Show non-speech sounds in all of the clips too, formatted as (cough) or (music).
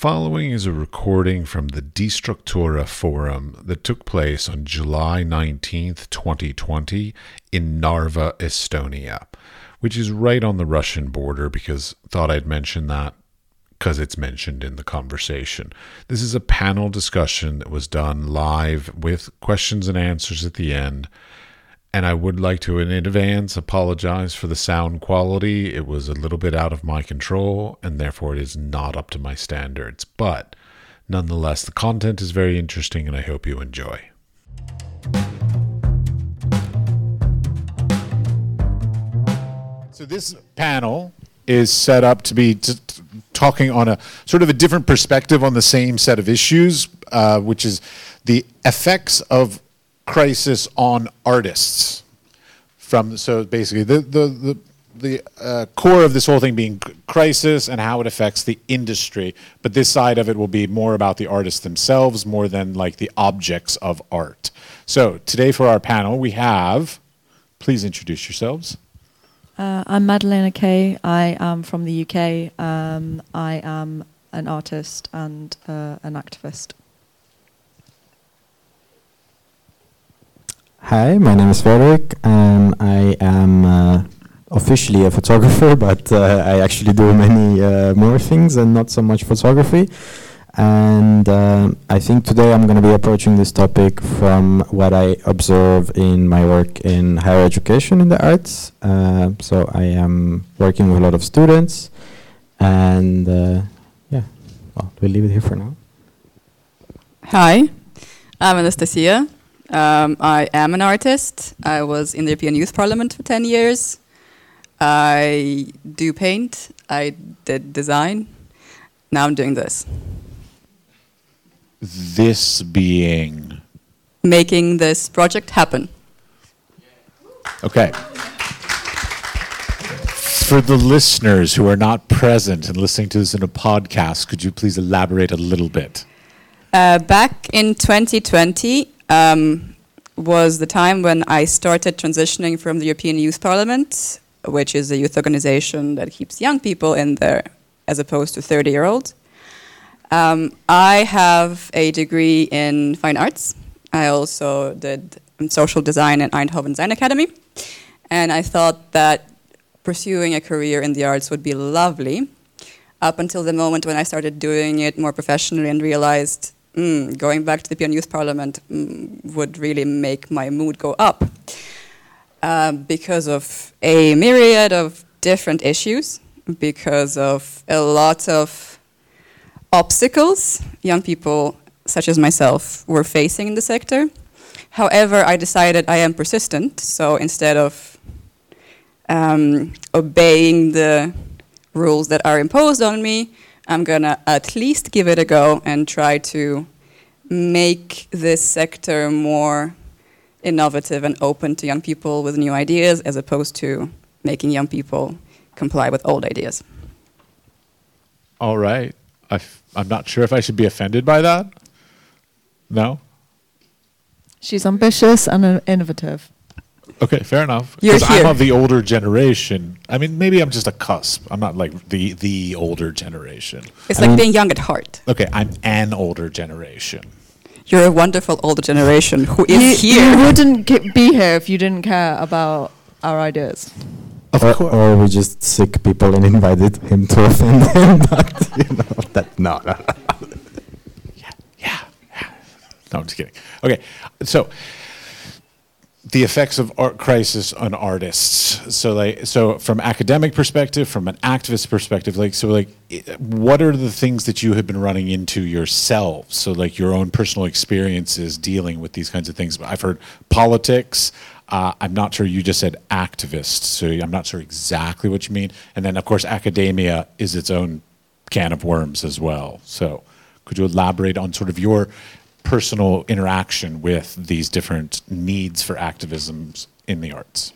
following is a recording from the Destructura Forum that took place on July 19th, 2020, in Narva, Estonia, which is right on the Russian border because thought I'd mention that because it's mentioned in the conversation. This is a panel discussion that was done live with questions and answers at the end. And I would like to, in advance, apologize for the sound quality. It was a little bit out of my control, and therefore it is not up to my standards. But nonetheless, the content is very interesting, and I hope you enjoy. So, this panel is set up to be t- t- talking on a sort of a different perspective on the same set of issues, uh, which is the effects of crisis on artists. From so basically the the the, the uh, core of this whole thing being crisis and how it affects the industry, but this side of it will be more about the artists themselves more than like the objects of art. So today for our panel we have, please introduce yourselves. Uh, I'm Madeleina Kay. I am from the UK. Um, I am an artist and uh, an activist. Hi, my name is Frederik, and I am uh, officially a photographer, (laughs) but uh, I actually do many uh, more things and not so much photography. And uh, I think today I'm going to be approaching this topic from what I observe in my work in higher education in the arts. Uh, so I am working with a lot of students, and uh, yeah, well, we'll leave it here for now. Hi, I'm Anastasia. Um, I am an artist. I was in the European Youth Parliament for 10 years. I do paint. I did design. Now I'm doing this. This being Making this project happen. Okay. For the listeners who are not present and listening to this in a podcast, could you please elaborate a little bit? Uh, back in 2020 um, was the time when I started transitioning from the European Youth Parliament, which is a youth organization that keeps young people in there as opposed to 30 year olds. Um, I have a degree in fine arts. I also did social design at Eindhoven Design Academy. And I thought that pursuing a career in the arts would be lovely up until the moment when I started doing it more professionally and realized mm, going back to the European Youth Parliament mm, would really make my mood go up uh, because of a myriad of different issues, because of a lot of obstacles young people such as myself were facing in the sector. However, I decided I am persistent, so instead of um, obeying the rules that are imposed on me, I'm gonna at least give it a go and try to make this sector more innovative and open to young people with new ideas as opposed to making young people comply with old ideas. All right. i f- I'm not sure if I should be offended by that. No? She's ambitious and uh, innovative. Okay, fair enough. You're 'Cause I'm of the older generation. I mean, maybe I'm just a cusp. I'm not like the the older generation. It's like being young at heart. Okay, I'm an older generation. You're a wonderful older generation who You, is you wouldn't ki- be here if you didn't care about our ideas. Of or, course. or we just sick people and invited him to offend them, (laughs) but you know that no, no, no. Yeah, yeah. No, I'm just kidding. Okay, so the effects of art crisis on artists. So, like, so from academic perspective, from an activist perspective, like, so, like, what are the things that you have been running into yourselves? So, like, your own personal experiences dealing with these kinds of things. I've heard politics. Uh, I'm not sure you just said activists, so I'm not sure exactly what you mean. And then, of course, academia is its own can of worms as well. So, could you elaborate on sort of your personal interaction with these different needs for activisms in the arts?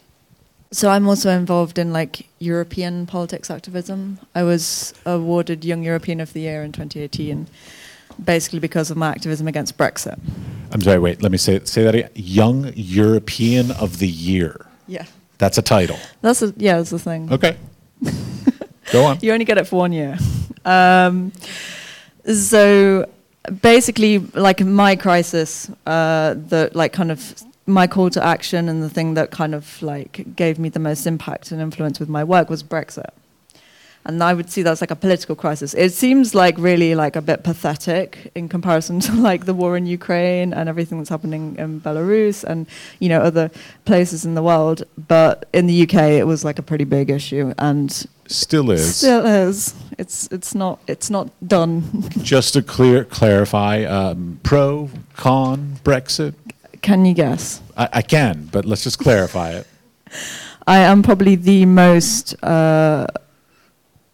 So I'm also involved in like European politics activism. I was awarded Young European of the Year in 2018, basically because of my activism against Brexit. I'm sorry, wait, let me say, say that again. Young European of the Year. Yeah, That's a title. that's a, yeah, that's the thing. Okay. Go on. (laughs) You only get it for one year. Um, So basically, like my crisis, uh, the like kind of my call to action and the thing that kind of like gave me the most impact and influence with my work was Brexit. And I would see that as like a political crisis. It seems like really like a bit pathetic in comparison (laughs) to like the war in Ukraine and everything that's happening in Belarus and you know other places in the world. But in the UK, it was like a pretty big issue and Still is. still is. It's it's not it's not done. (laughs) Just to clear clarify, um, pro, con, Brexit. Can you guess? I, I can, but let's just clarify it. I am probably the most uh,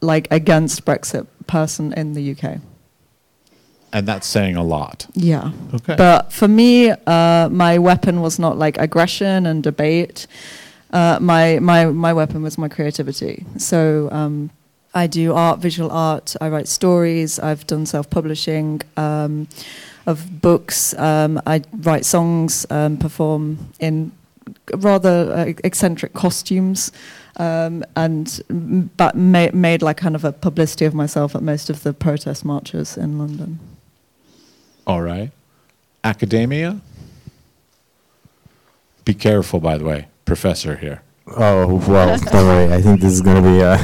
like against Brexit person in the UK. And that's saying a lot. Yeah. Okay. But for me, uh, my weapon was not like aggression and debate. Uh, my my my weapon was my creativity. So um, I do art, visual art. I write stories. I've done self-publishing um, of books. Um, I write songs, um, perform in rather uh, eccentric costumes, um, and but ma- made like kind of a publicity of myself at most of the protest marches in London. All right. Academia. Be careful, by the way, professor here. Oh well, don't worry. I think this is going to be uh,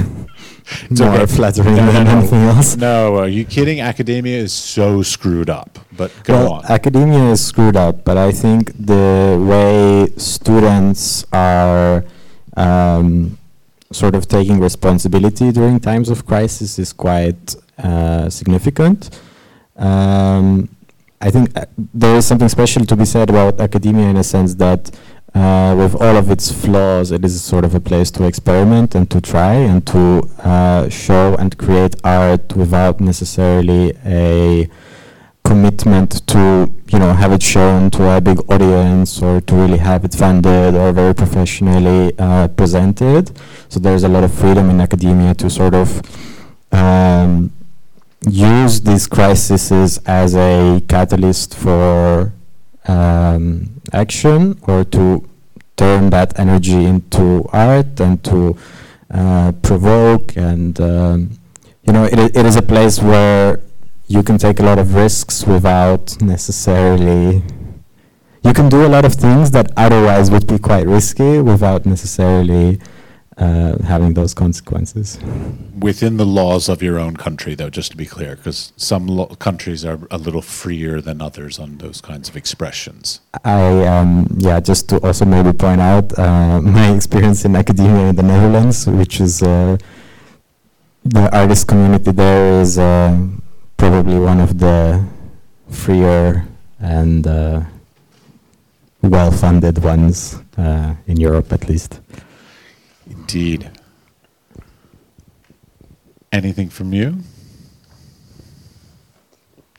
(laughs) more okay. flattering No, than no. anything else. No, are you kidding? Academia is so screwed up. But go well, on. academia is screwed up, but I think the way students are um, sort of taking responsibility during times of crisis is quite uh, significant. Um, I think uh, there is something special to be said about academia in a sense that uh, with all of its flaws, it is sort of a place to experiment and to try and to uh, show and create art without necessarily a commitment to you know have it shown to a big audience or to really have it funded or very professionally uh, presented. So there's a lot of freedom in academia to sort of um, use these crises as a catalyst for um, action or to turn that energy into art and to uh, provoke and um, you know it, it is a place where you can take a lot of risks without necessarily you can do a lot of things that otherwise would be quite risky without necessarily uh, having those consequences. Within the laws of your own country, though, just to be clear, because some lo- countries are a little freer than others on those kinds of expressions. I um, yeah, just to also maybe point out uh, (laughs) my experience in academia in the Netherlands, which is uh, the artist community there is uh, probably one of the freer and uh, well-funded ones uh, in Europe, at least. Indeed. Anything from you?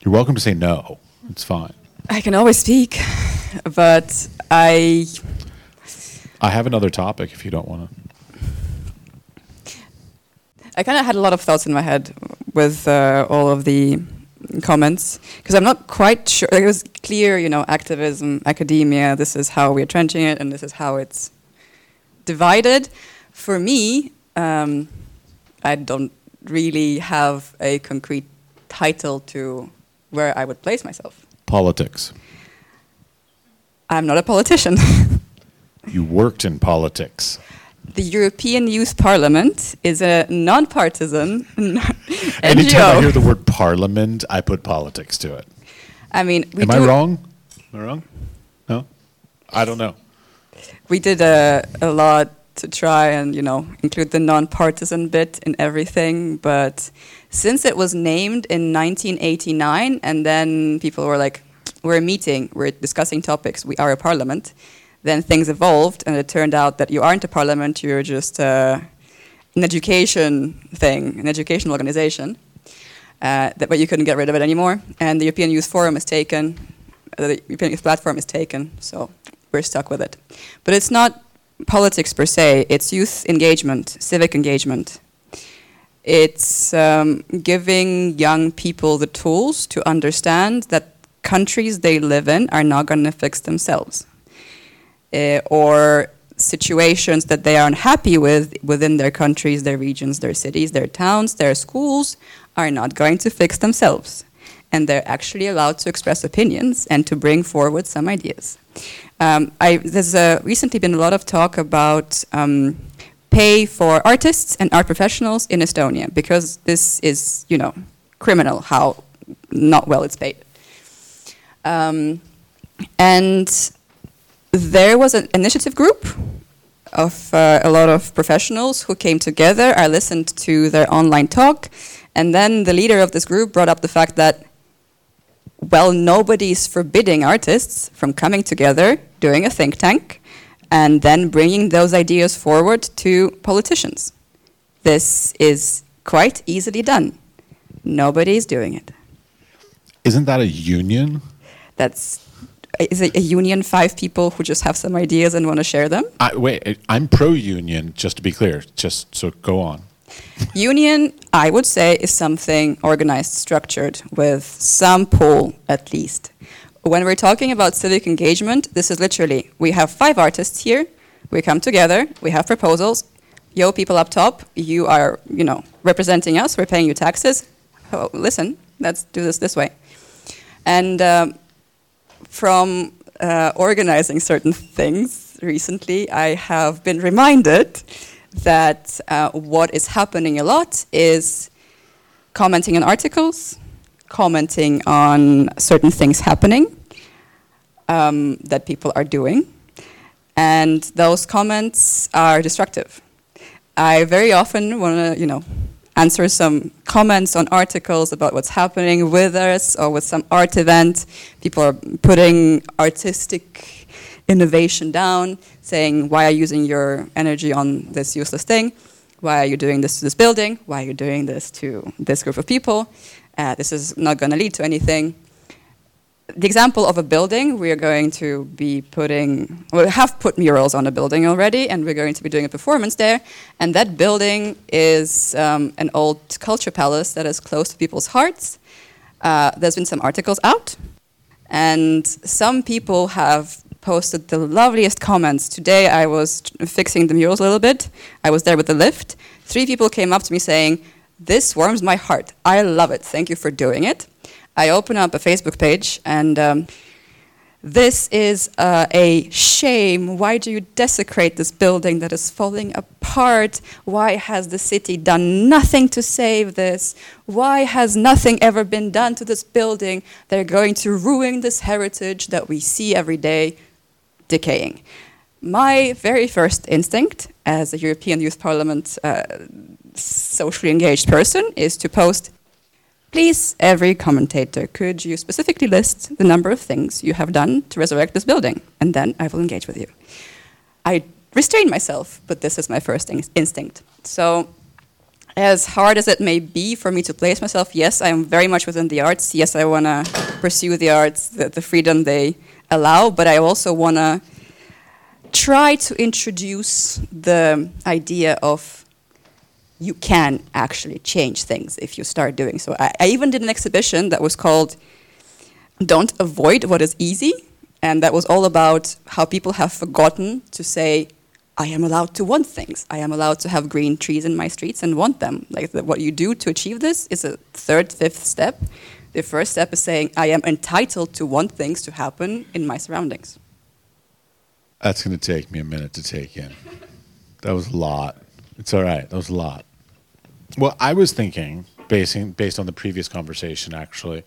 You're welcome to say no. It's fine. I can always speak, but I I have another topic if you don't want to. I kind of had a lot of thoughts in my head with uh, all of the comments because I'm not quite sure. It was clear, you know, activism, academia. This is how we're trenching it, and this is how it's divided. For me, um, I don't really have a concrete title to where I would place myself. Politics. I'm not a politician. (laughs) You worked in politics. the European Youth Parliament is a non-partisan (laughs) (laughs) Anytime I hear the word parliament, I put politics to it. I mean, we Am do I wrong? Am I wrong? No? I don't know. we did a, a lot to try and you know include the non-partisan bit in everything but since it was named in 1989 and then people were like we're meeting we're discussing topics we are a parliament then things evolved and it turned out that you aren't a parliament you're just uh, an education thing an educational organization uh, that, but you couldn't get rid of it anymore and the european youth forum is taken uh, the european youth platform is taken so we're stuck with it. But it's not politics per se, it's youth engagement, civic engagement. It's um, giving young people the tools to understand that countries they live in are not going to fix themselves. Uh, or situations that they are unhappy with within their countries, their regions, their cities, their towns, their schools are not going to fix themselves. And they're actually allowed to express opinions and to bring forward some ideas. Um, I, there's uh, recently been a lot of talk about um, pay for artists and art professionals in Estonia because this is, you know, criminal how not well it's paid. Um, and there was an initiative group of uh, a lot of professionals who came together. I listened to their online talk, and then the leader of this group brought up the fact that, well, nobody's forbidding artists from coming together, doing a think tank, and then bringing those ideas forward to politicians. This is quite easily done. Nobody's doing it. Isn't that a union? That's is it a union five people who just have some ideas and want to share them? I, wait, I'm pro-union. Just to be clear, just so go on. Union, I would say, is something organized, structured, with some pull at least. When we're talking about civic engagement, this is literally we have five artists here, we come together, we have proposals. Yo, people up top, you are, you know, representing us, we're paying you taxes. Oh, listen, let's do this this way. And um, from uh, organizing certain things recently, I have been reminded that uh, what is happening a lot is commenting on articles, commenting on certain things happening um, that people are doing, and those comments are destructive. I very often want to, you know, answer some comments on articles about what's happening with us or with some art event. People are putting artistic innovation down, saying, why are you using your energy on this useless thing? Why are you doing this to this building? Why are you doing this to this group of people? Uh, this is not going to lead to anything the example of a building, we are going to be putting, we have put murals on a building already, and we're going to be doing a performance there. And that building is um, an old culture palace that is close to people's hearts. Uh, there's been some articles out, and some people have posted the loveliest comments. Today I was fixing the murals a little bit. I was there with the lift. Three people came up to me saying, This warms my heart. I love it. Thank you for doing it. I open up a Facebook page and um, this is uh, a shame. Why do you desecrate this building that is falling apart? Why has the city done nothing to save this? Why has nothing ever been done to this building? They're going to ruin this heritage that we see every day decaying. My very first instinct as a European Youth Parliament uh, socially engaged person is to post Please, every commentator, could you specifically list the number of things you have done to resurrect this building? And then I will engage with you. I restrain myself, but this is my first in instinct. So, as hard as it may be for me to place myself, yes, I am very much within the arts. Yes, I want to pursue the arts, the, the freedom they allow, but I also want to try to introduce the idea of you can actually change things if you start doing so. I, I, even did an exhibition that was called Don't Avoid What Is Easy, and that was all about how people have forgotten to say, I am allowed to want things. I am allowed to have green trees in my streets and want them. Like the, what you do to achieve this is a third, fifth step. The first step is saying, I am entitled to want things to happen in my surroundings. That's going to take me a minute to take in. That was a lot. It's all right. That was a lot. Well, I was thinking, basing based on the previous conversation, actually,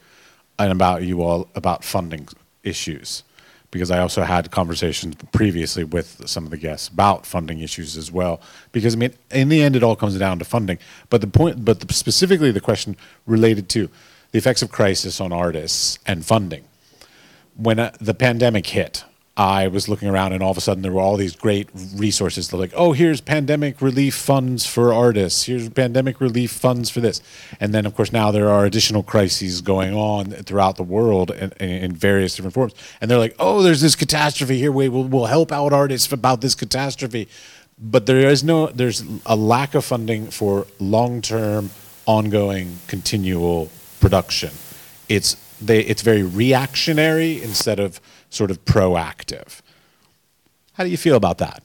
and about you all about funding issues, because I also had conversations previously with some of the guests about funding issues as well. Because I mean, in the end, it all comes down to funding. But the point, but the, specifically the question related to the effects of crisis on artists and funding. When uh, the pandemic hit, I was looking around and all of a sudden there were all these great resources. They're like, oh, here's pandemic relief funds for artists. Here's pandemic relief funds for this. And then, of course, now there are additional crises going on throughout the world in, in various different forms. And they're like, oh, there's this catastrophe here. We'll, we'll help out artists about this catastrophe. But there is no, there's a lack of funding for long term, ongoing, continual production. It's, they, it's very reactionary instead of sort of proactive. How do you feel about that?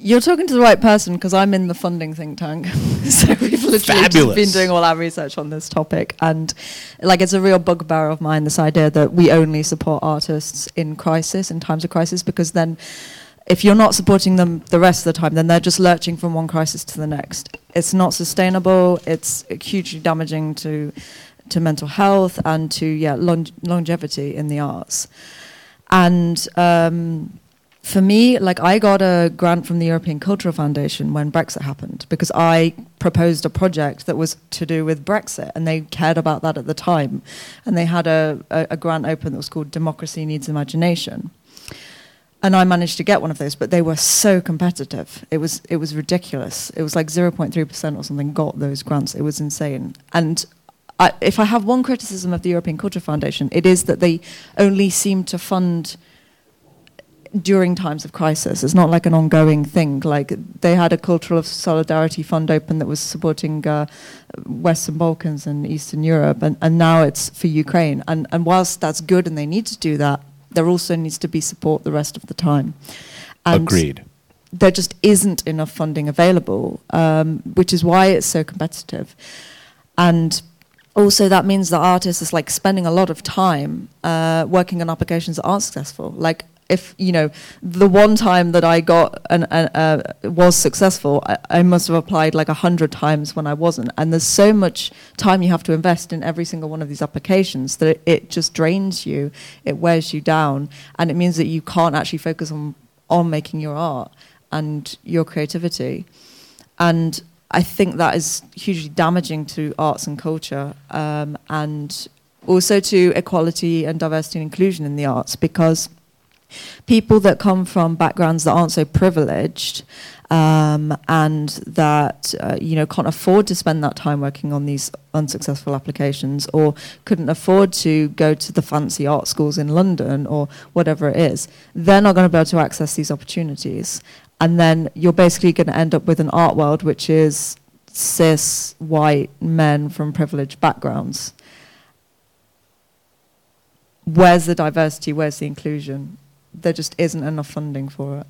You're talking to the right person because I'm in the funding think tank. (laughs) so we've literally been doing all our research on this topic. And like it's a real bugbear of mine, this idea that we only support artists in crisis, in times of crisis, because then if you're not supporting them the rest of the time, then they're just lurching from one crisis to the next. It's not sustainable. It's hugely damaging to to mental health and to yeah long- longevity in the arts. And um, for me, like I got a grant from the European Cultural Foundation when Brexit happened because I proposed a project that was to do with Brexit, and they cared about that at the time, and they had a, a, a grant open that was called Democracy Needs Imagination. And I managed to get one of those, but they were so competitive. It was it was ridiculous. It was like 0.3 percent or something got those grants. It was insane. And I, if I have one criticism of the European Culture Foundation, it is that they only seem to fund during times of crisis. It's not like an ongoing thing. Like they had a cultural of solidarity fund open that was supporting uh, Western Balkans and Eastern Europe, and, and now it's for Ukraine. And, and whilst that's good and they need to do that, there also needs to be support the rest of the time. And Agreed. there just isn't enough funding available, um, which is why it's so competitive. And also, that means that artists is like spending a lot of time uh, working on applications that aren't successful. Like, if you know, the one time that I got an, an uh, was successful, I, I must have applied like a hundred times when I wasn't. And there's so much time you have to invest in every single one of these applications that it, it just drains you, it wears you down, and it means that you can't actually focus on on making your art and your creativity. And I think that is hugely damaging to arts and culture um, and also to equality and diversity and inclusion in the arts because people that come from backgrounds that aren't so privileged um, and that uh, you know can't afford to spend that time working on these unsuccessful applications or couldn't afford to go to the fancy art schools in London or whatever it is, they're not going to be able to access these opportunities. And then you're basically going to end up with an art world which is cis white men from privileged backgrounds. Where's the diversity? Where's the inclusion? There just isn't enough funding for it.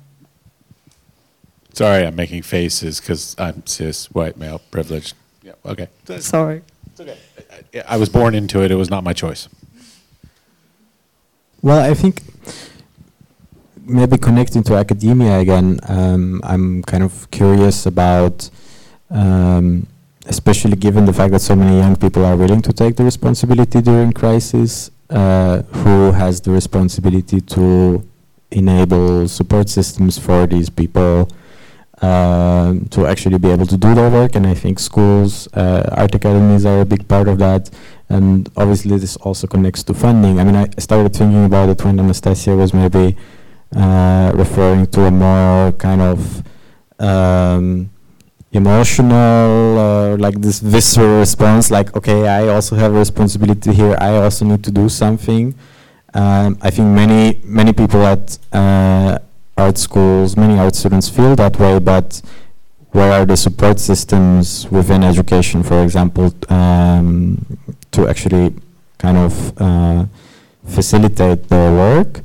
Sorry, I'm making faces because I'm cis, white, male, privileged. Yeah, okay. Sorry. It's okay. I, I was born into it. It was not my choice. Well, I think maybe connecting to academia again, um, I'm kind of curious about, um, especially given the fact that so many young people are willing to take the responsibility during crisis, uh, who has the responsibility to enable support systems for these people um, to actually be able to do their work. And I think schools, uh, art academies are a big part of that. And obviously, this also connects to funding. I mean, I started thinking about it when Anastasia was maybe uh, referring to a more kind of um, emotional, uh, like this visceral response, like, okay, I also have a responsibility here. I also need to do something. Um, I think many many people at uh, art schools, many art students feel that way, but where are the support systems within education, for example, um, to actually kind of uh, facilitate their work?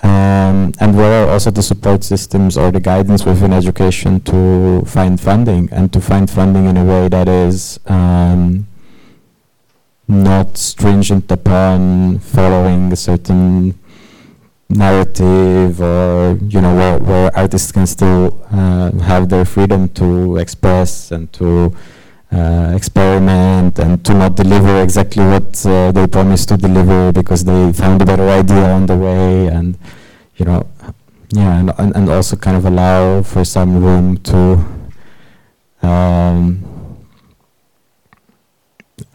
Um, and where are also the support systems or the guidance within education to find funding and to find funding in a way that is um, not stringent upon following a certain narrative or you know where, where artists can still uh, have their freedom to express and to uh, experiment and to not deliver exactly what uh, they promised to deliver because they found a better idea on the way and you know yeah and, and, also kind of allow for some room to um,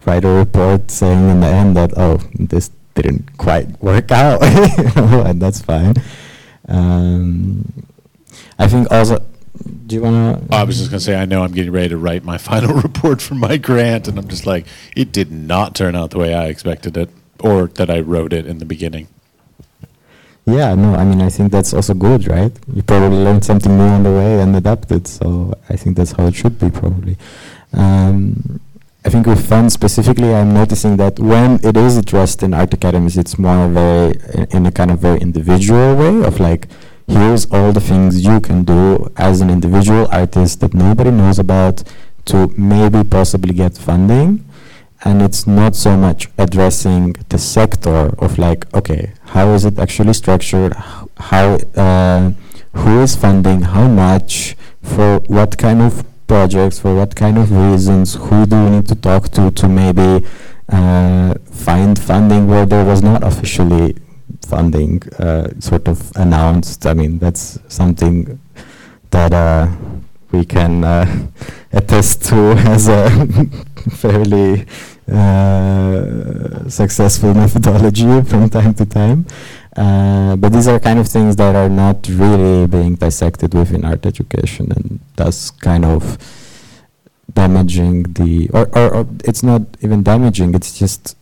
write a report saying in the end that oh this didn't quite work out (laughs) and that's fine um, I think also do you want to I was just going to say, I know I'm getting ready to write my (laughs) final report for my grant, and I'm just like, it did not turn out the way I expected it, or that I wrote it in the beginning. Yeah, no, I mean, I think that's also good, right? You probably learned something new on the way and adapted, so I think that's how it should be, probably. Um, I think with fun specifically, I'm noticing that when it is addressed in art academies, it's more of a in a kind of very individual way of like, here's all the things you can do as an individual artist that nobody knows about to maybe possibly get funding. And it's not so much addressing the sector of like okay how is it actually structured? How uh, who is funding? How much? For what kind of projects for what kind of reasons who do we need to talk to to maybe uh, find funding where there was not officially funding uh, sort of announced i mean that's something that uh, we can uh, (laughs) attest to (laughs) as a (laughs) fairly uh, successful methodology from time to time. Uh, but these are kind of things that are not really being dissected within art education and that's kind of damaging the, or, or, or it's not even damaging, it's just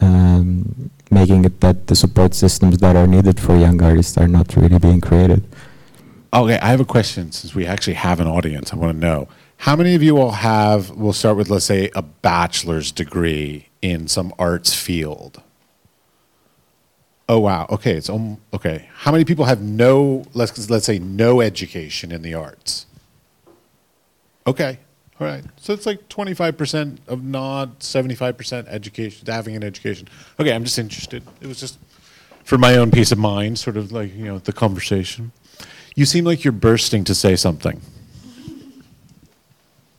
um, making it that the support systems that are needed for young artists are not really being created. Okay, I have a question since we actually have an audience. I want to know how many of you all have, we'll start with, let's say, a bachelor's degree in some arts field? Oh, wow. Okay, it's um, okay. How many people have no, let's, let's say, no education in the arts? Okay, all right. So it's like 25% of not 75% education, having an education. Okay, I'm just interested. It was just for my own peace of mind, sort of like, you know, the conversation. You seem like you're bursting to say something.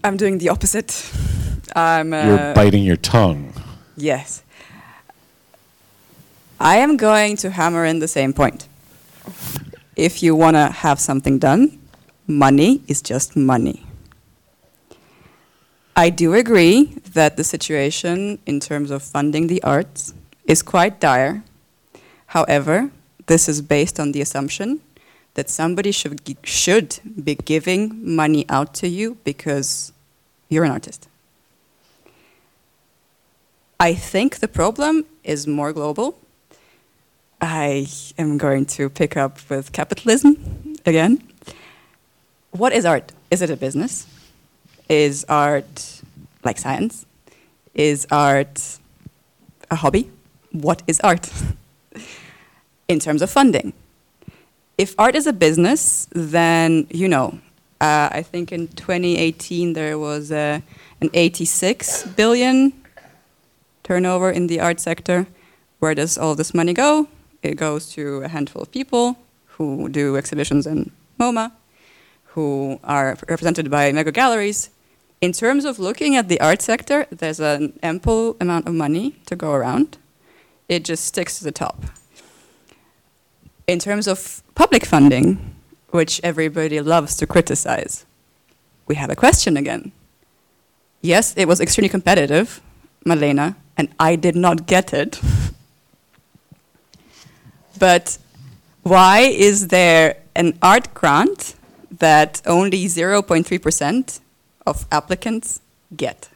I'm doing the opposite. I'm. Uh, You're biting your tongue. Yes. I am going to hammer in the same point. If you want to have something done, money is just money. I do agree that the situation in terms of funding the arts is quite dire. However, this is based on the assumption that somebody should, should be giving money out to you because you're an artist. I think the problem is more global. I am going to pick up with capitalism again. What is art? Is it a business? Is art like science? Is art a hobby? What is art? (laughs) In terms of funding. If art is a business, then, you know, uh, I think in 2018 there was uh, an 86 billion turnover in the art sector. Where does all this money go? It goes to a handful of people who do exhibitions in MoMA, who are represented by mega galleries. In terms of looking at the art sector, there's an ample amount of money to go around. It just sticks to the top. In terms of public funding, which everybody loves to criticize, we have a question again. Yes, it was extremely competitive, Malena, and I did not get it. (laughs) but why is there an art grant that only 0.3% of applicants get?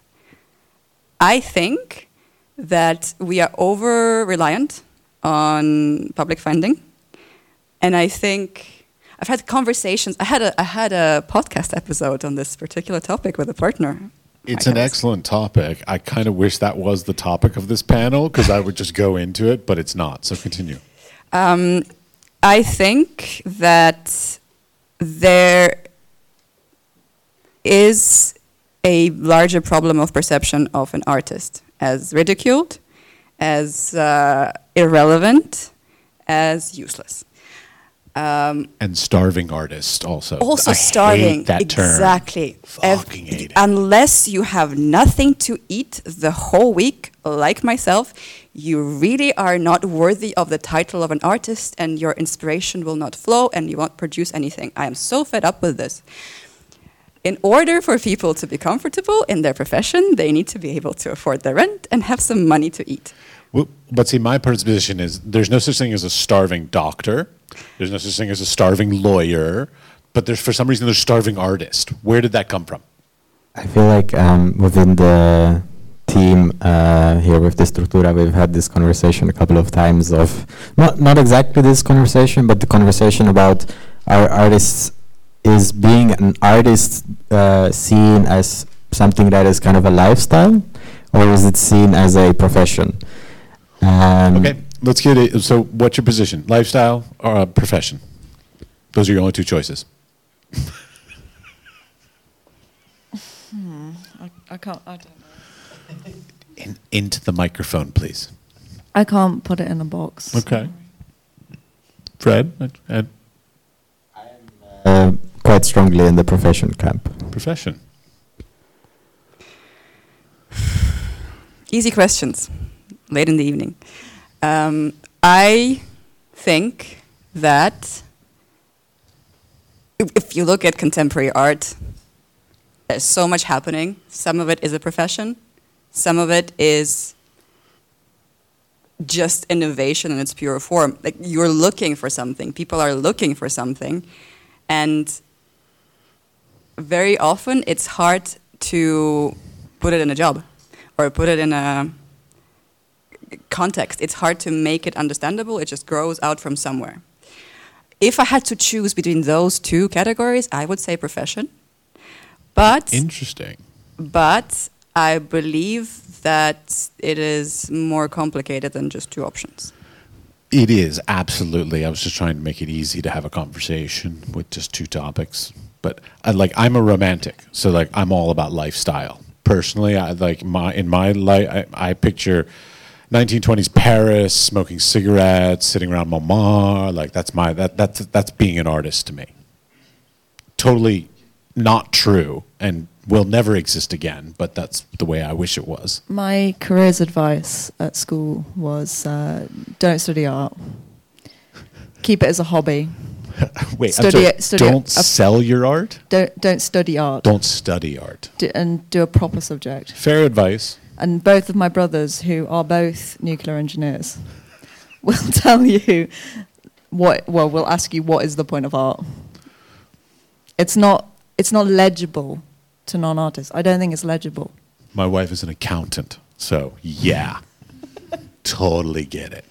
I think that we are over reliant on public funding. And I think I've had conversations. I had a, I had a podcast episode on this particular topic with a partner. It's an excellent topic. I kind of wish that was the topic of this panel because I would just go into it, but it's not. So continue. Um, I think that there is a larger problem of perception of an artist as ridiculed, as uh, irrelevant, as useless. Um, And starving artist also. also I hate starving that term. exactly Fucking hate it. unless you have nothing to eat the whole week like myself you really are not worthy of the title of an artist and your inspiration will not flow and you won't produce anything i am so fed up with this in order for people to be comfortable in their profession they need to be able to afford their rent and have some money to eat Well, but see, my position is there's no such thing as a starving doctor. There's no such thing as a starving lawyer. But there's for some reason there's starving artist. Where did that come from? I feel like um, within the team uh, here with Destructura, we've had this conversation a couple of times of not not exactly this conversation, but the conversation about our artists is being an artist uh, seen as something that is kind of a lifestyle, or is it seen as a profession? Um, Okay, let's get it. So, what's your position? Lifestyle or uh, profession? Those are your only two choices. I, I can't. I don't know. In, into the microphone, please. I can't put it in a box. Okay. Fred, I, am Uh, quite strongly in the profession camp. profession. Easy questions, late in the evening. Um, I think that if, if you look at contemporary art, there's so much happening. Some of it is a profession, some of it is just innovation in its pure form. Like you're looking for something, people are looking for something, and very often it's hard to put it in a job or put it in a context. It's hard to make it understandable. It just grows out from somewhere. If I had to choose between those two categories, I would say profession. But Interesting. but I believe that it is more complicated than just two options. It is absolutely. I was just trying to make it easy to have a conversation with just two topics. But I like I'm a romantic, so like I'm all about lifestyle. Personally, I like my in my life I, I picture 1920s Paris, smoking cigarettes, sitting around Montmartre. Like that's my that that's that's being an artist to me. Totally not true and will never exist again. But that's the way I wish it was. My careers advice at school was uh, don't study art. Keep it as a hobby. (laughs) Wait, I'm Study sorry, it- study don't Uh, sell your art. Don't don't study art. Don't study art. Do, and do a proper subject. Fair advice. And both of my brothers, who are both nuclear engineers, (laughs) will tell you what. Well, will ask you what is the point of art. It's not. It's not legible to non-artists. I don't think it's legible. My wife is an accountant, so yeah, (laughs) totally get it.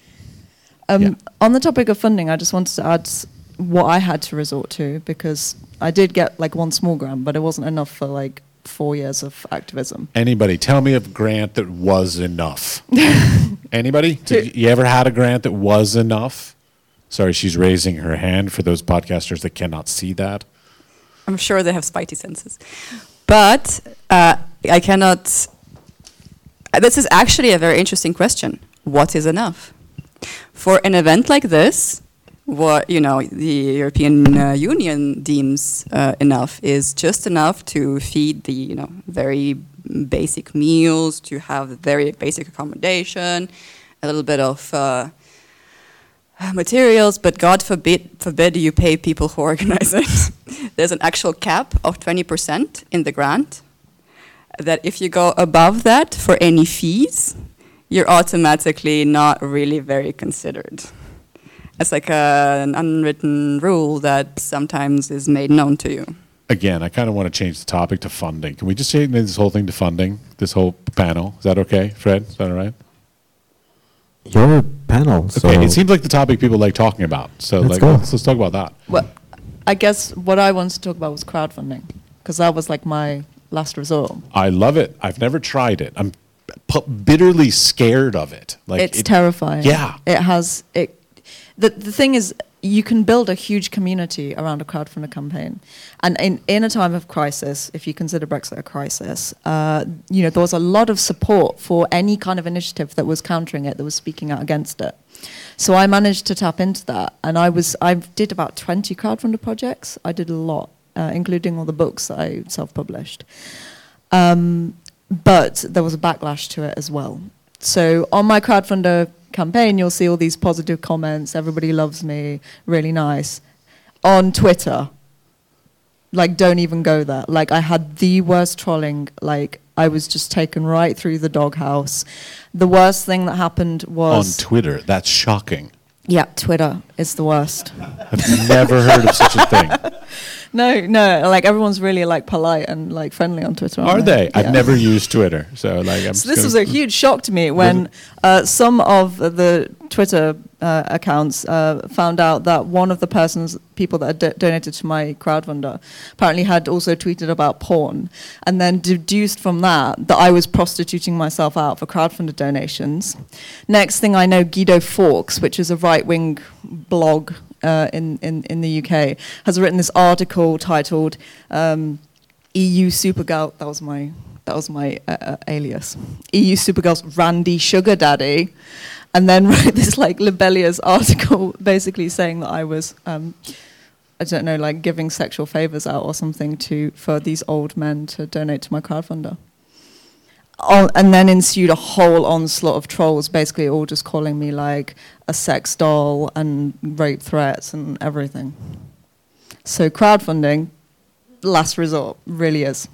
Um, Yeah. On the topic of funding, I just wanted to add what I had to resort to because I did get like one small grant, but it wasn't enough for like four years of activism. Anybody, tell me a grant that was enough. (laughs) Anybody? Did you ever had a grant that was enough? Sorry, she's raising her hand for those podcasters that cannot see that. I'm sure they have spidey senses. But uh, I cannot. This is actually a very interesting question. What is enough? For an event like this, what you know the European uh, Union deems uh, enough is just enough to feed the you know very basic meals, to have very basic accommodation, a little bit of uh, (sighs) materials, but God forbid, forbid you pay people who organize it. (laughs) There's an actual cap of 20% in the grant. That if you go above that for any fees, you're automatically not really very considered. It's like a, an unwritten rule that sometimes is made known to you. Again, I kind of want to change the topic to funding. Can we just change this whole thing to funding? This whole panel. Is that okay, Fred? Is that all right? Your panel. So Okay. It seems like the topic people like talking about. So Let's like, go. let's, let's talk about that. Well, I guess what I wanted to talk about was crowdfunding because that was like my last resort. I love it. I've never tried it. I'm p- bitterly scared of it. Like it's it- terrifying. Yeah. It has it. The the thing is, you can build a huge community around a crowdfunder campaign, and in in a time of crisis, if you consider Brexit a crisis, uh, you know there was a lot of support for any kind of initiative that was countering it, that was speaking out against it. So I managed to tap into that, and I was I did about twenty crowdfunder projects. I did a lot, uh, including all the books that I self-published. Um, but there was a backlash to it as well. So on my crowdfunder campaign, you'll see all these positive comments. Everybody loves me, really nice. On Twitter, like don't even go there. Like I had the worst trolling. Like I was just taken right through the doghouse. The worst thing that happened was on Twitter. That's shocking. Yeah, Twitter is the worst. I've never heard of such a thing. (laughs) No, no, like everyone's really like polite and like friendly on Twitter. Are they? I've never used Twitter, so like I'm. So this was a huge shock to me when uh, some of the Twitter uh, accounts uh, found out that one of the persons, people that had do- donated to my crowdfunder, apparently had also tweeted about porn, and then deduced from that that I was prostituting myself out for crowdfunder donations. Next thing I know, Guido Fawkes, which is a right-wing blog uh, in, in, in the UK, has written this article titled um, EU Supergirl. That was my, that was my uh, uh, alias. EU Supergirl's Randy Sugar Daddy. And then (laughs) wrote this like libellous article (laughs) basically saying that I was, um, I don't know, like giving sexual favors out or something to for these old men to donate to my crowdfunder and then ensued a whole onslaught of trolls, basically all just calling me like a sex doll and rape threats and everything. So crowdfunding, last resort, really is.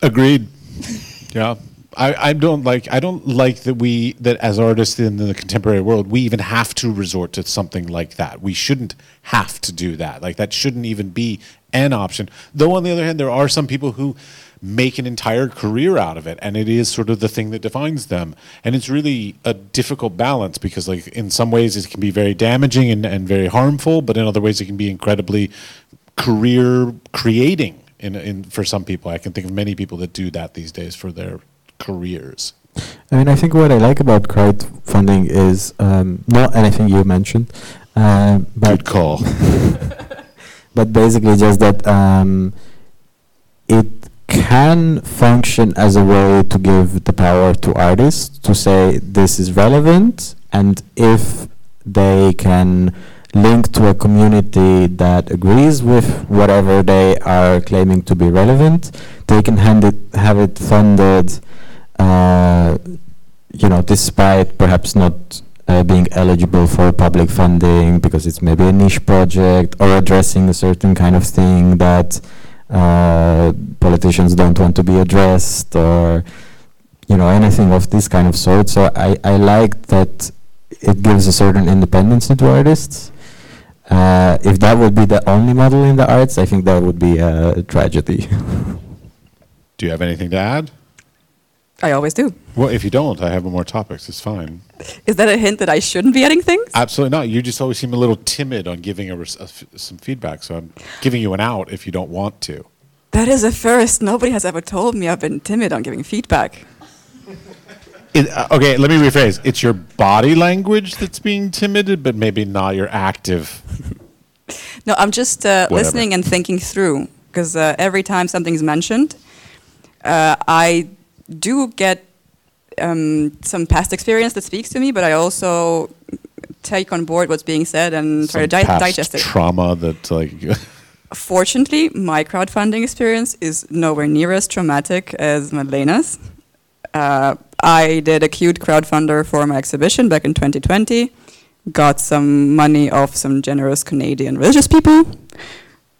Agreed. (laughs) yeah. I, I don't like I don't like that we that as artists in the contemporary world we even have to resort to something like that. We shouldn't have to do that. Like that shouldn't even be an option. Though on the other hand, there are some people who make an entire career out of it and it is sort of the thing that defines them and it's really a difficult balance because like in some ways it can be very damaging and, and very harmful but in other ways it can be incredibly career creating in, in for some people i can think of many people that do that these days for their careers. I mean, I think what I like about crowdfunding is um, not anything you mentioned, uh, but good call. (laughs) but basically just that um, it can function as a way to give the power to artists to say this is relevant and if they can link to a community that agrees with whatever they are claiming to be relevant they can hand it, have it funded you know despite perhaps not uh, being eligible for public funding because it's maybe a niche project or addressing a certain kind of thing that uh, politicians don't want to be addressed or you know anything of this kind of sort. So I, I like that it gives a certain independence to artists. Uh, if that would be the only model in the arts, I think that would be a tragedy. (laughs) do you have anything to add I always do. well if you don't i have more topics it's fine Is that a hint that I shouldn't be adding things? absolutely not you just always seem a little timid on giving a, a f- some feedback so i'm giving you an out if you don't want to That is a first. Nobody has ever told me I've been timid on giving feedback. It, uh, okay, let me rephrase. It's your body language that's being timid, but maybe not your active. (laughs) No, I'm just uh, listening and thinking through because uh, every time something's mentioned, uh, I do get um, some past experience that speaks to me, but I also take on board what's being said and try to di- past digest it. trauma that like (laughs) Fortunately, my crowdfunding experience is nowhere near as traumatic as Madeleina's. Uh, I did a cute crowdfunder for my exhibition back in 2020, got some money off some generous Canadian religious people,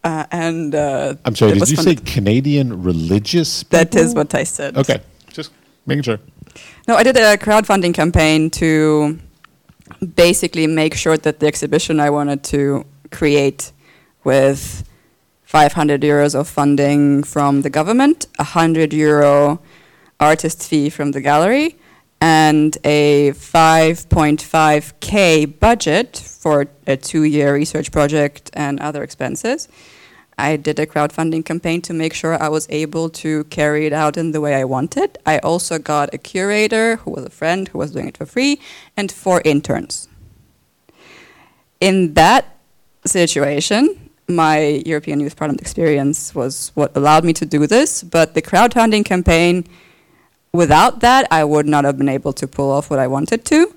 uh, and uh, I'm sorry. Did you say Canadian religious? That is what I said. Okay, making sure. No, I did a crowdfunding campaign to basically make sure that the exhibition I wanted to create with 500 euros of funding from the government, 100 euro artist fee from the gallery, and a 5.5k budget for a two-year research project and other expenses. I did a crowdfunding campaign to make sure I was able to carry it out in the way I wanted. I also got a curator who was a friend who was doing it for free and four interns. In that situation, my European Youth Parliament experience was what allowed me to do this, but the crowdfunding campaign, without that, I would not have been able to pull off what I wanted to.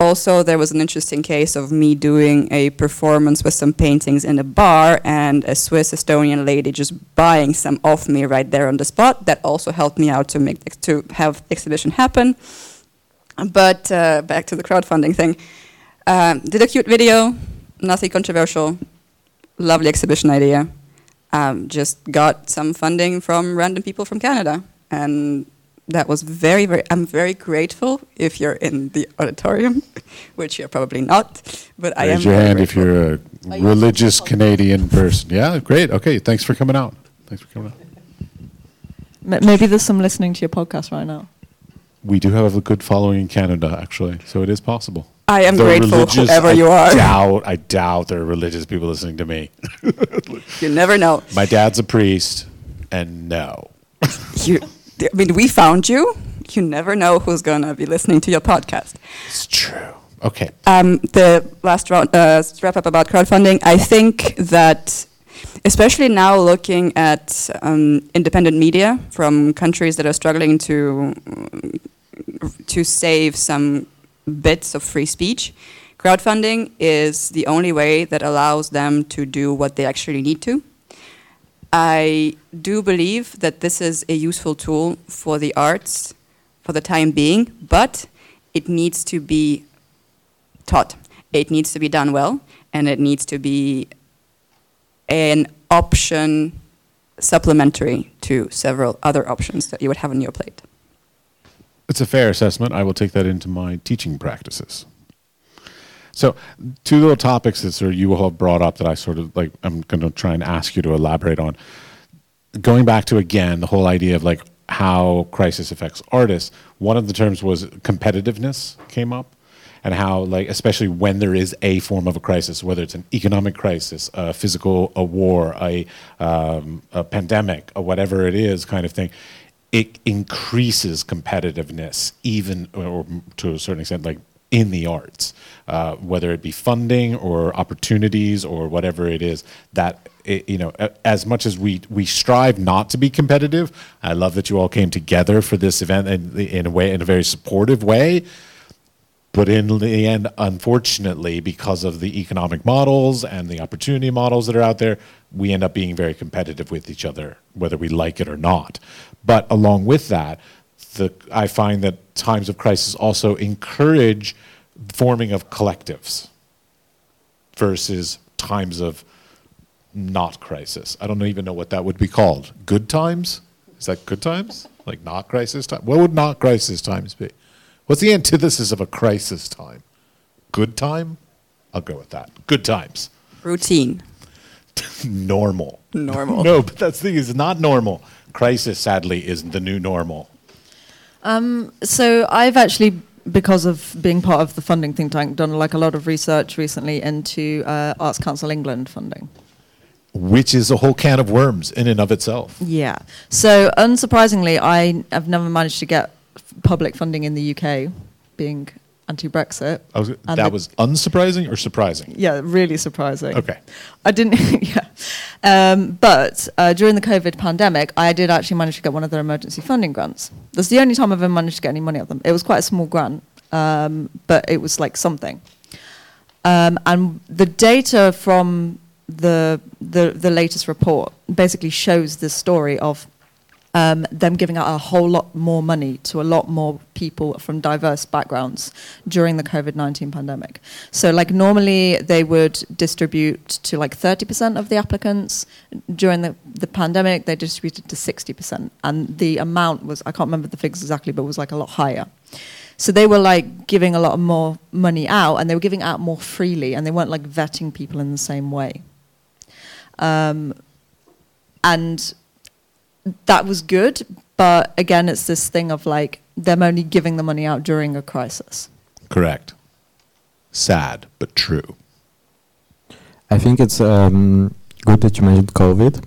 Also, there was an interesting case of me doing a performance with some paintings in a bar and a Swiss Estonian lady just buying some off me right there on the spot. That also helped me out to make to have exhibition happen. But uh, back to the crowdfunding thing. Um, did a cute video, nothing controversial, lovely exhibition idea. Um, just got some funding from random people from Canada, and that was very, very. I'm very grateful if you're in the auditorium, (laughs) which you're probably not. But I am. Raise your very hand if you're a religious Canadian person. Yeah, great. Okay, thanks for coming out. Thanks for coming out. Maybe there's some listening to your podcast right now. We do have a good following in Canada, actually, so it is possible. I am The grateful, religious- whoever I you are. Doubt, I doubt there are religious people listening to me. You never know. My dad's a priest, and no. You, I mean, we found you. You never know who's gonna be listening to your podcast. It's true. Okay. Um, the last round, uh, wrap up about crowdfunding. I think that, especially now looking at um, independent media from countries that are struggling to to save some bits of free speech, crowdfunding is the only way that allows them to do what they actually need to. I do believe that this is a useful tool for the arts for the time being, but it needs to be taught. It needs to be done well, and it needs to be an option supplementary to several other options that you would have on your plate. It's a fair assessment. I will take that into my teaching practices. So, two little topics that sort of you have brought up that I sort of like. I'm going to try and ask you to elaborate on. Going back to again the whole idea of like how crisis affects artists. One of the terms was competitiveness came up, and how like especially when there is a form of a crisis, whether it's an economic crisis, a physical, a war, a um, a pandemic, or whatever it is, kind of thing. It increases competitiveness, even or to a certain extent, like in the arts, uh, whether it be funding or opportunities or whatever it is. That it, you know, as much as we we strive not to be competitive, I love that you all came together for this event in, in a way, in a very supportive way. But in the end, unfortunately, because of the economic models and the opportunity models that are out there, we end up being very competitive with each other, whether we like it or not. But along with that, the, I find that times of crisis also encourage forming of collectives versus times of not crisis. I don't even know what that would be called. Good times? Is that good times? Like not crisis time? What would not crisis times be? What's the antithesis of a crisis time? Good time? I'll go with that. Good times. Routine. (laughs) normal. Normal. (laughs) no, but that's the thing is not normal. Crisis, sadly, is the new normal. Um, so I've actually, because of being part of the funding think tank, done like a lot of research recently into uh, Arts Council England funding. Which is a whole can of worms in and of itself. Yeah. So unsurprisingly, I have never managed to get public funding in the UK, being anti-Brexit. Was, that the- was unsurprising or surprising? Yeah, really surprising. Okay. I didn't, (laughs) yeah. Um, but uh, during the COVID pandemic, I did actually manage to get one of their emergency funding grants. That's the only time I've ever managed to get any money out of them. It was quite a small grant, um, but it was like something. Um, and the data from the, the the latest report basically shows this story of um, them giving out a whole lot more money to a lot more people from diverse backgrounds during the COVID 19 pandemic. So, like, normally they would distribute to like 30% of the applicants. During the, the pandemic, they distributed to 60%. And the amount was, I can't remember the figures exactly, but was like a lot higher. So they were like giving a lot more money out and they were giving out more freely and they weren't like vetting people in the same way. Um, and that was good, but again, it's this thing of like them only giving the money out during a crisis. Correct. Sad, but true. I think it's um, good that you mentioned COVID,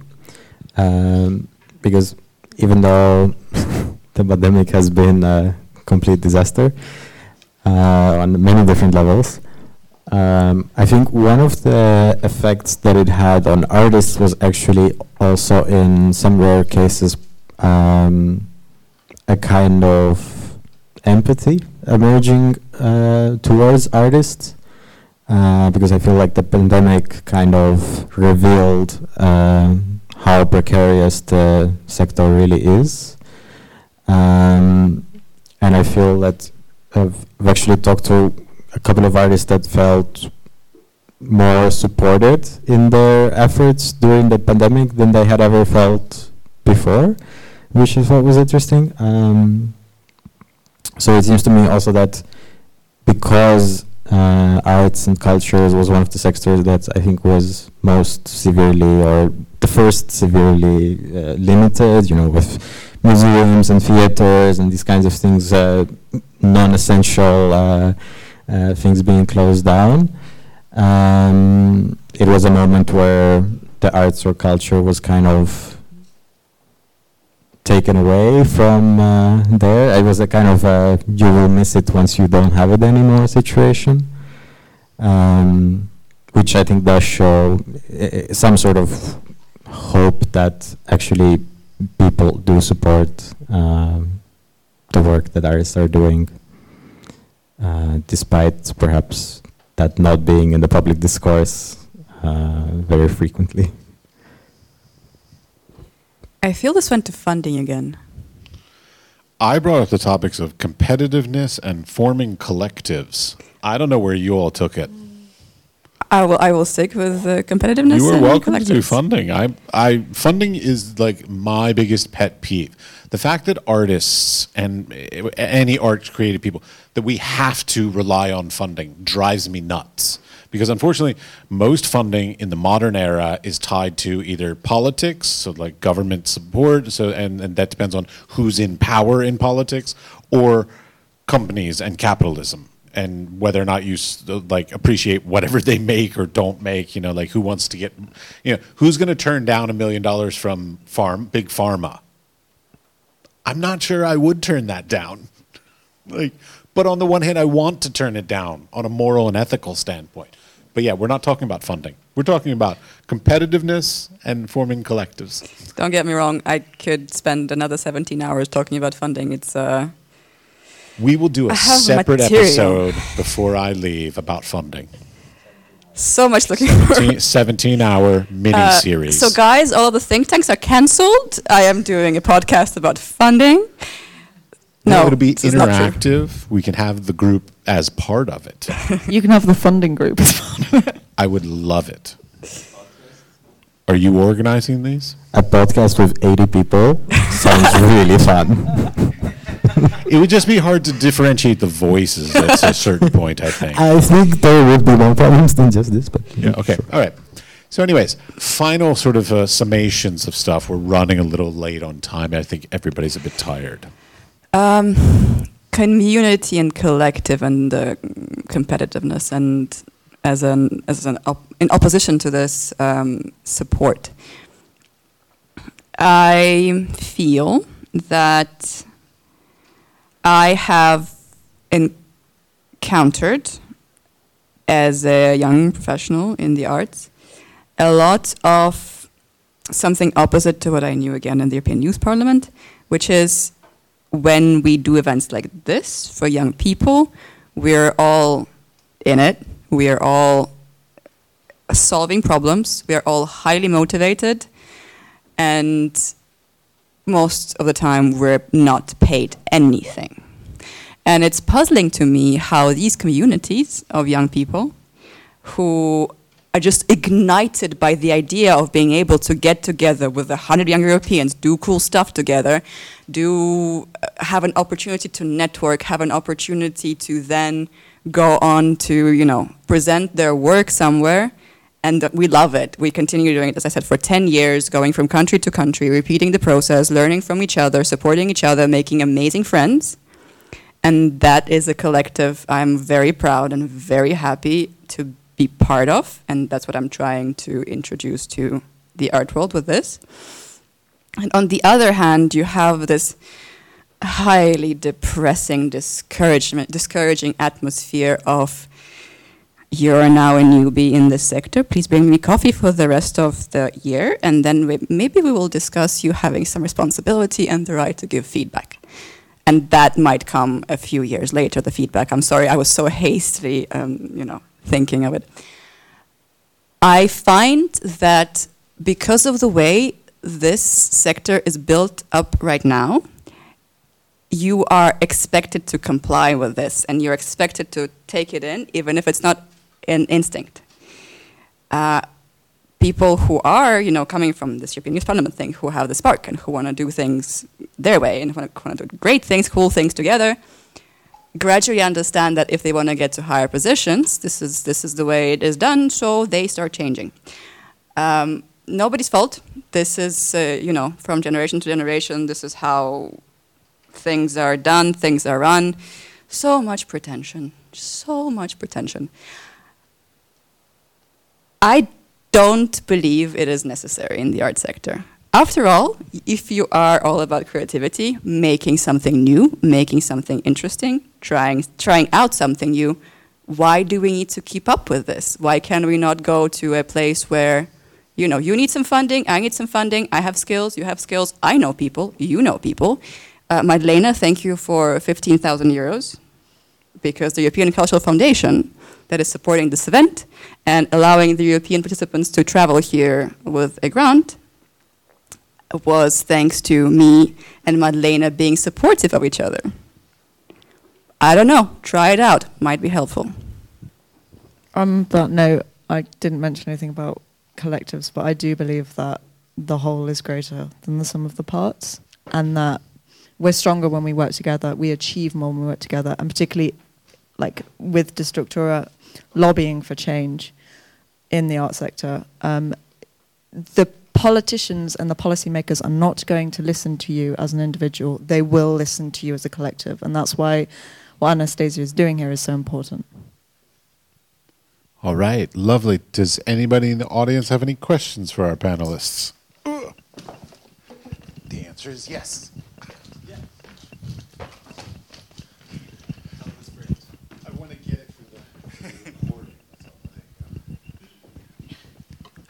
um, because even though (laughs) the pandemic has been a complete disaster uh, on many different levels, um, I think one of the effects that it had on artists was actually also, in some rare cases, um, a kind of empathy emerging uh, towards artists uh, because I feel like the pandemic kind of revealed uh, how precarious the sector really is. Um, and I feel that I've, actually talked to a couple of artists that felt more supported in their efforts during the pandemic than they had ever felt before, which I thought was interesting. Um, so it seems to me also that because uh, arts and cultures was one of the sectors that I think was most severely or the first severely uh, limited, you know, with museums and theaters and these kinds of things, uh, non-essential uh, uh, things being closed down. Um, it was a moment where the arts or culture was kind of taken away from uh, there. It was a kind of a you will miss it once you don't have it anymore situation, um, which I think does show uh, some sort of hope that actually people do support um, the work that artists are doing, uh, despite perhaps that not being in the public discourse uh, very frequently. I feel this went to funding again. I brought up the topics of competitiveness and forming collectives. I don't know where you all took it. I will. I will stick with uh, competitiveness. You and welcome to do funding. I, I, funding is like my biggest pet peeve. The fact that artists and uh, any art creative people that we have to rely on funding drives me nuts. Because unfortunately, most funding in the modern era is tied to either politics, so like government support, so and, and that depends on who's in power in politics, or companies and capitalism and whether or not you like appreciate whatever they make or don't make you know like who wants to get you know who's going to turn down a million dollars from farm big pharma i'm not sure i would turn that down like but on the one hand i want to turn it down on a moral and ethical standpoint but yeah we're not talking about funding we're talking about competitiveness and forming collectives Don't get me wrong. I could spend another 17 hours talking about funding. It's uh, we will do a separate material. episode before i leave about funding so much looking forward. 17, 17 hour mini Uh, series. So, guys, all the think tanks are cancelled. I am doing a podcast about funding. No, it'll be this is not true. interactive. We can have the group as part of it. (laughs) You can have the funding group. as part of it. I would love it. Are you organizing these? A podcast with 80 people sounds (laughs) really fun. It would just be hard to differentiate the voices at a certain point, I think. I think there would be more problems than just this, but Yeah, okay. All right. So, anyways, final sort of uh, summations of stuff. We're running a little late on time. I think everybody's a bit tired. Um, community and collective and uh, competitiveness, and as an as an op- in opposition to this um, support, I feel that I have encountered as a young professional in the arts a lot of something opposite to what I knew again in the European Youth Parliament, which is when we do events like this for young people, we're all in it. We are all solving problems. We are all highly motivated. And most of the time, we're not paid anything. And it's puzzling to me how these communities of young people who are just ignited by the idea of being able to get together with a hundred young Europeans, do cool stuff together, do uh, have an opportunity to network, have an opportunity to then go on to you know present their work somewhere, and we love it. We continue doing it, as I said, for ten years, going from country to country, repeating the process, learning from each other, supporting each other, making amazing friends. And that is a collective I'm very proud and very happy to be part of. And that's what I'm trying to introduce to the art world with this. And on the other hand, you have this highly depressing, discouragement, discouraging atmosphere of you're now a newbie in this sector. Please bring me coffee for the rest of the year, and then we, maybe we will discuss you having some responsibility and the right to give feedback. And that might come a few years later. The feedback. I'm sorry, I was so hastily, um, you know, thinking of it. I find that because of the way this sector is built up right now, you are expected to comply with this, and you're expected to take it in, even if it's not an instinct. Uh, people who are, you know, coming from this European Youth Parliament thing, who have the spark and who want to do things their way and want to do great things, cool things together, gradually understand that if they want to get to higher positions, this is this is the way it is done. So they start changing. Um, nobody's fault. This is, uh, you know, from generation to generation. This is how things are done, things are run. So much pretension, so much pretension. I don't believe it is necessary in the art sector. after all, if you are all about creativity, making something new, making something interesting, trying trying out something new, why do we need to keep up with this? Why can we not go to a place where, you know, you need some funding, I need some funding, I have skills, you have skills, I know people, you know people. Uh, Madeleina, thank you for 15,000 euros because the European Cultural Foundation that is supporting this event and allowing the European participants to travel here with a grant was thanks to me and Madeleina being supportive of each other. I don't know. Try it out. Might be helpful. On that note, I didn't mention anything about collectives, but I do believe that the whole is greater than the sum of the parts, and that we're stronger when we work together. We achieve more when we work together, and particularly, like with Destructura, lobbying for change in the art sector. Um, the politicians and the policymakers are not going to listen to you as an individual. They will listen to you as a collective, and that's why what Anastasia is doing here is so important. All right, lovely. Does anybody in the audience have any questions for our panelists? The answer is yes.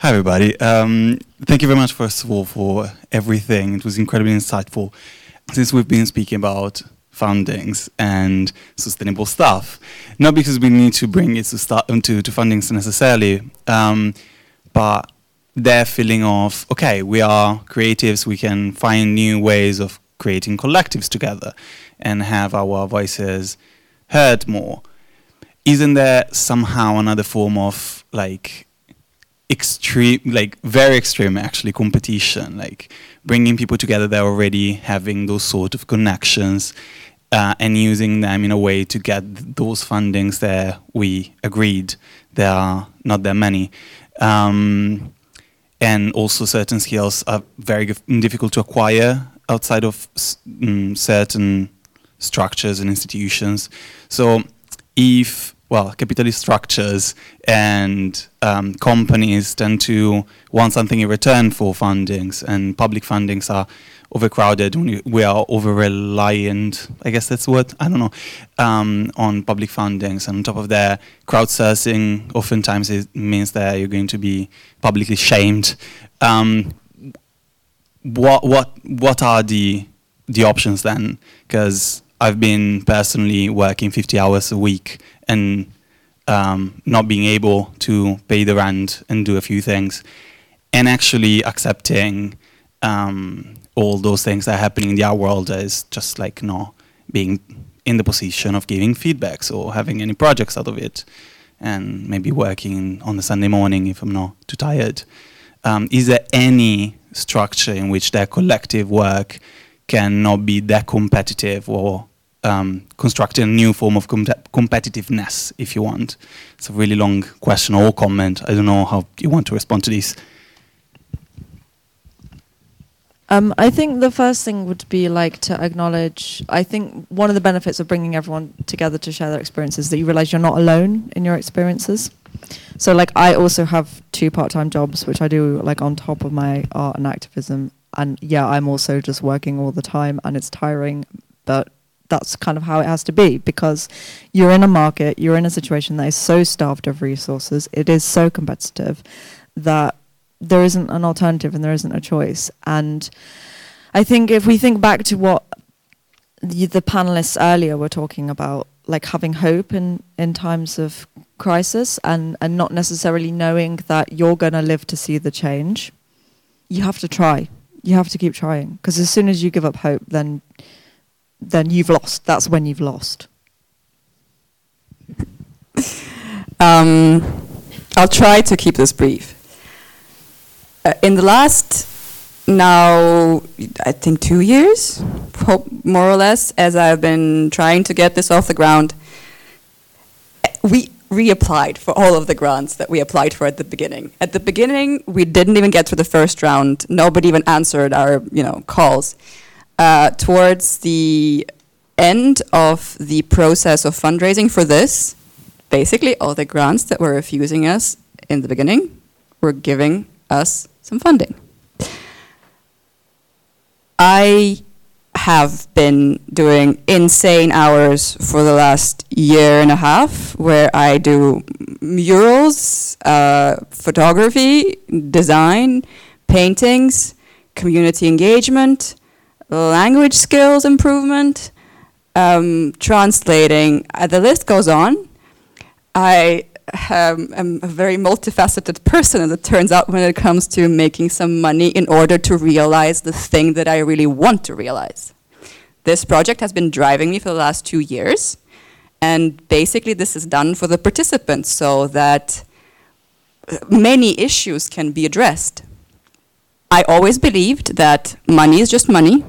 Hi, everybody. Um, thank you very much, first of all, for everything. It was incredibly insightful. Since we've been speaking about fundings and sustainable stuff, not because we need to bring it to, start, to, to fundings necessarily, um, but their feeling of, okay, we are creatives, we can find new ways of creating collectives together and have our voices heard more. Isn't there somehow another form of like extreme, like very extreme actually competition, like bringing people together that are already having those sort of connections uh, and using them in a way to get those fundings that we agreed there are not that many. Um, and also certain skills are very difficult to acquire outside of um, certain structures and institutions. So if well, capitalist structures and um, companies tend to want something in return for fundings, and public fundings are overcrowded. We are over reliant, I guess that's what, I don't know, um, on public fundings. And on top of that, crowdsourcing oftentimes it means that you're going to be publicly shamed. Um, what, what, what are the, the options then? Because I've been personally working 50 hours a week and um, not being able to pay the rent and do a few things, and actually accepting um, all those things that are happening in the art world as just like not being in the position of giving feedbacks or having any projects out of it, and maybe working on a Sunday morning if I'm not too tired. Um, is there any structure in which that collective work cannot be that competitive or um, constructing a new form of com competitiveness, if you want. It's a really long question or comment. I don't know how you want to respond to this. Um, I think the first thing would be like to acknowledge. I think one of the benefits of bringing everyone together to share their experiences is that you realize you're not alone in your experiences. So, like, I also have two part-time jobs, which I do like on top of my art and activism. And yeah, I'm also just working all the time, and it's tiring. But that's kind of how it has to be because you're in a market, you're in a situation that is so starved of resources, it is so competitive that there isn't an alternative and there isn't a choice. And I think if we think back to what the, the panelists earlier were talking about, like having hope in, in times of crisis and, and not necessarily knowing that you're going to live to see the change, you have to try. You have to keep trying because as soon as you give up hope, then then you've lost. That's when you've lost. Um, I'll try to keep this brief. Uh, in the last, now, I think two years, more or less, as I've been trying to get this off the ground, we reapplied for all of the grants that we applied for at the beginning. At the beginning, we didn't even get through the first round. Nobody even answered our, you know, calls uh, towards the end of the process of fundraising for this, basically all the grants that were refusing us in the beginning were giving us some funding. I have been doing insane hours for the last year and a half where I do murals, uh, photography, design, paintings, community engagement, language skills improvement, um, translating. Uh, the list goes on. I um, am a very multifaceted person, as it turns out, when it comes to making some money in order to realize the thing that I really want to realize. This project has been driving me for the last two years, and basically, this is done for the participants so that many issues can be addressed. I always believed that money is just money.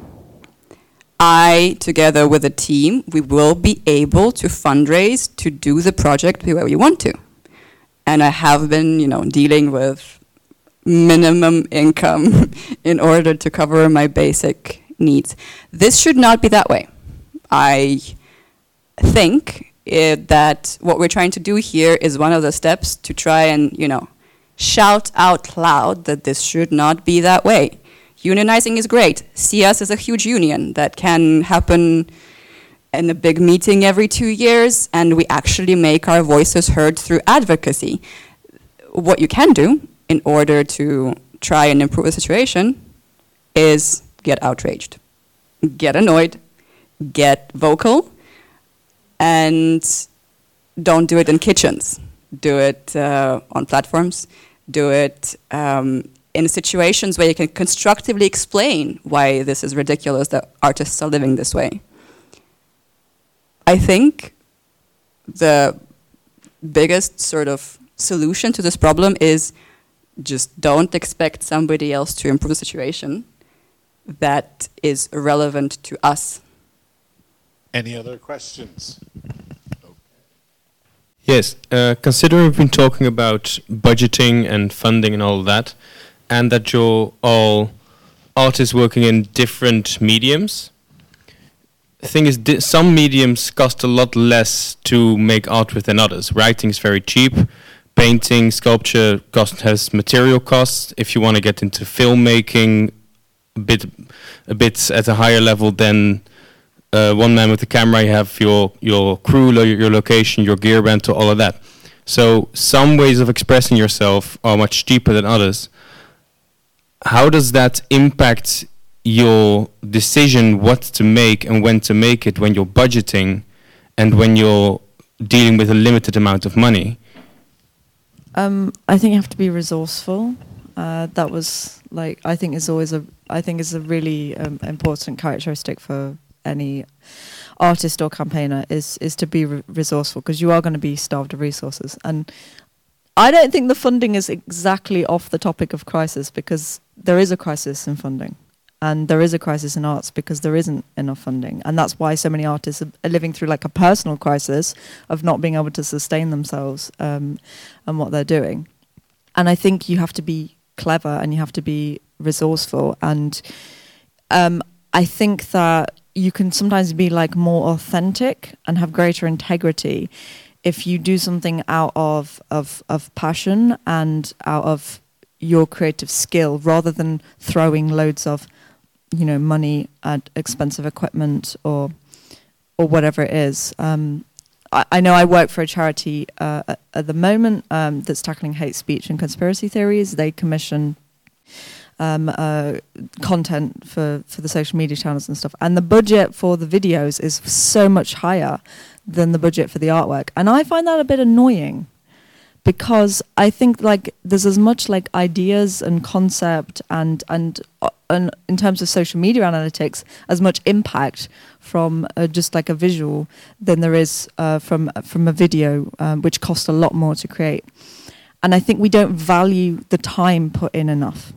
I, together with a team, we will be able to fundraise to do the project the way we want to and I have been, you know, dealing with minimum income (laughs) in order to cover my basic needs. This should not be that way. I think it, that what we're trying to do here is one of the steps to try and, you know, shout out loud that this should not be that way. Unionizing is great. See as a huge union that can happen in a big meeting every two years, and we actually make our voices heard through advocacy. What you can do in order to try and improve the situation is get outraged, get annoyed, get vocal, and don't do it in kitchens. Do it uh, on platforms. Do it um, in situations where you can constructively explain why this is ridiculous that artists are living this way. I think the biggest sort of solution to this problem is just don't expect somebody else to improve the situation that is relevant to us. Any other questions? Yes, uh, considering we've been talking about budgeting and funding and all of that, and that you're all artists working in different mediums, the thing is, di- some mediums cost a lot less to make art with than others. Writing is very cheap. Painting, sculpture cost has material costs. If you want to get into filmmaking, a bit, a bit at a higher level than uh, one man with a camera, you have your your crew, lo- your location, your gear rental, all of that. So some ways of expressing yourself are much cheaper than others. How does that impact your decision what to make and when to make it when you're budgeting and when you're dealing with a limited amount of money? Um, I think you have to be resourceful. Uh, that was like I think is always a I think is a really um, important characteristic for any artist or campaigner is is to be re- resourceful because you are going to be starved of resources and I don't think the funding is exactly off the topic of crisis because there is a crisis in funding and there is a crisis in arts because there isn't enough funding. And that's why so many artists are, living through like a personal crisis of not being able to sustain themselves um, and what they're doing. And i think you have to be clever and you have to be resourceful. And um, i think that you can sometimes be like more authentic and have greater integrity if you do something out of of, of passion and out of your creative skill rather than throwing loads of you know money at expensive equipment or or whatever it is. Um, I, I know I work for a charity uh, at, the moment um, that's tackling hate speech and conspiracy theories. They commission um, uh, content for, for the social media channels and stuff, and the budget for the videos is so much higher than the budget for the artwork, and I find that a bit annoying because I think like there's as much like ideas and concept and and uh, and in terms of social media analytics, as much impact from uh, just like a visual than there is uh, from from a video, um, which costs a lot more to create. And I think we don't value the time put in enough.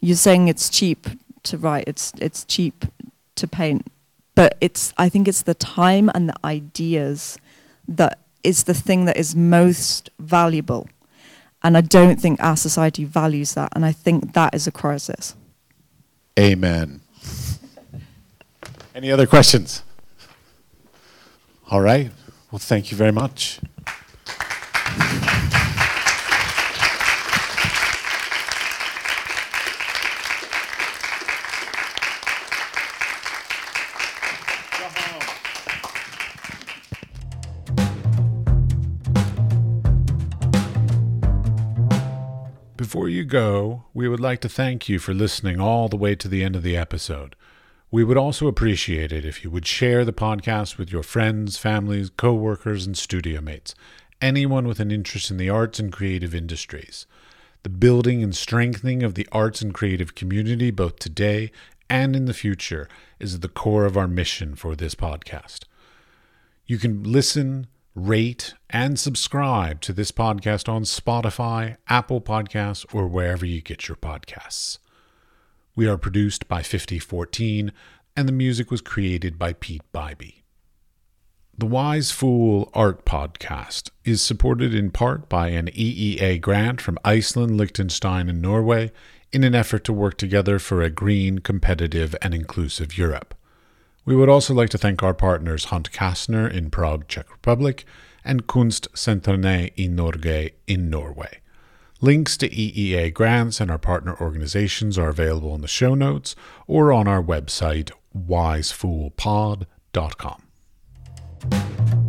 You're saying it's cheap to write, it's it's cheap to paint, but it's I think it's the time and the ideas that is the thing that is most valuable. And I don't think our society values that. And I think that is a crisis. Amen. Any other questions? All right. Well, thank you very much. Go, we would like to thank you for listening all the way to the end of the episode. We would also appreciate it if you would share the podcast with your friends, families, co workers, and studio mates, anyone with an interest in the arts and creative industries. The building and strengthening of the arts and creative community, both today and in the future, is at the core of our mission for this podcast. You can listen, rate, and subscribe to this podcast on Spotify, Apple Podcasts, or wherever you get your podcasts. We are produced by 5014, and the music was created by Peat Biby. The Wise Fool Art Podcast is supported in part by an EEA grant from Iceland, Liechtenstein, and Norway in an effort to work together for a green, competitive, and inclusive Europe. We would also like to thank our partners Hunt Kastner in Prague, Czech Republic, and Kunstsentrene i Norge in Norway. Links to EEA grants and our partner organizations are available in the show notes or on our website, wisefoolpod.com.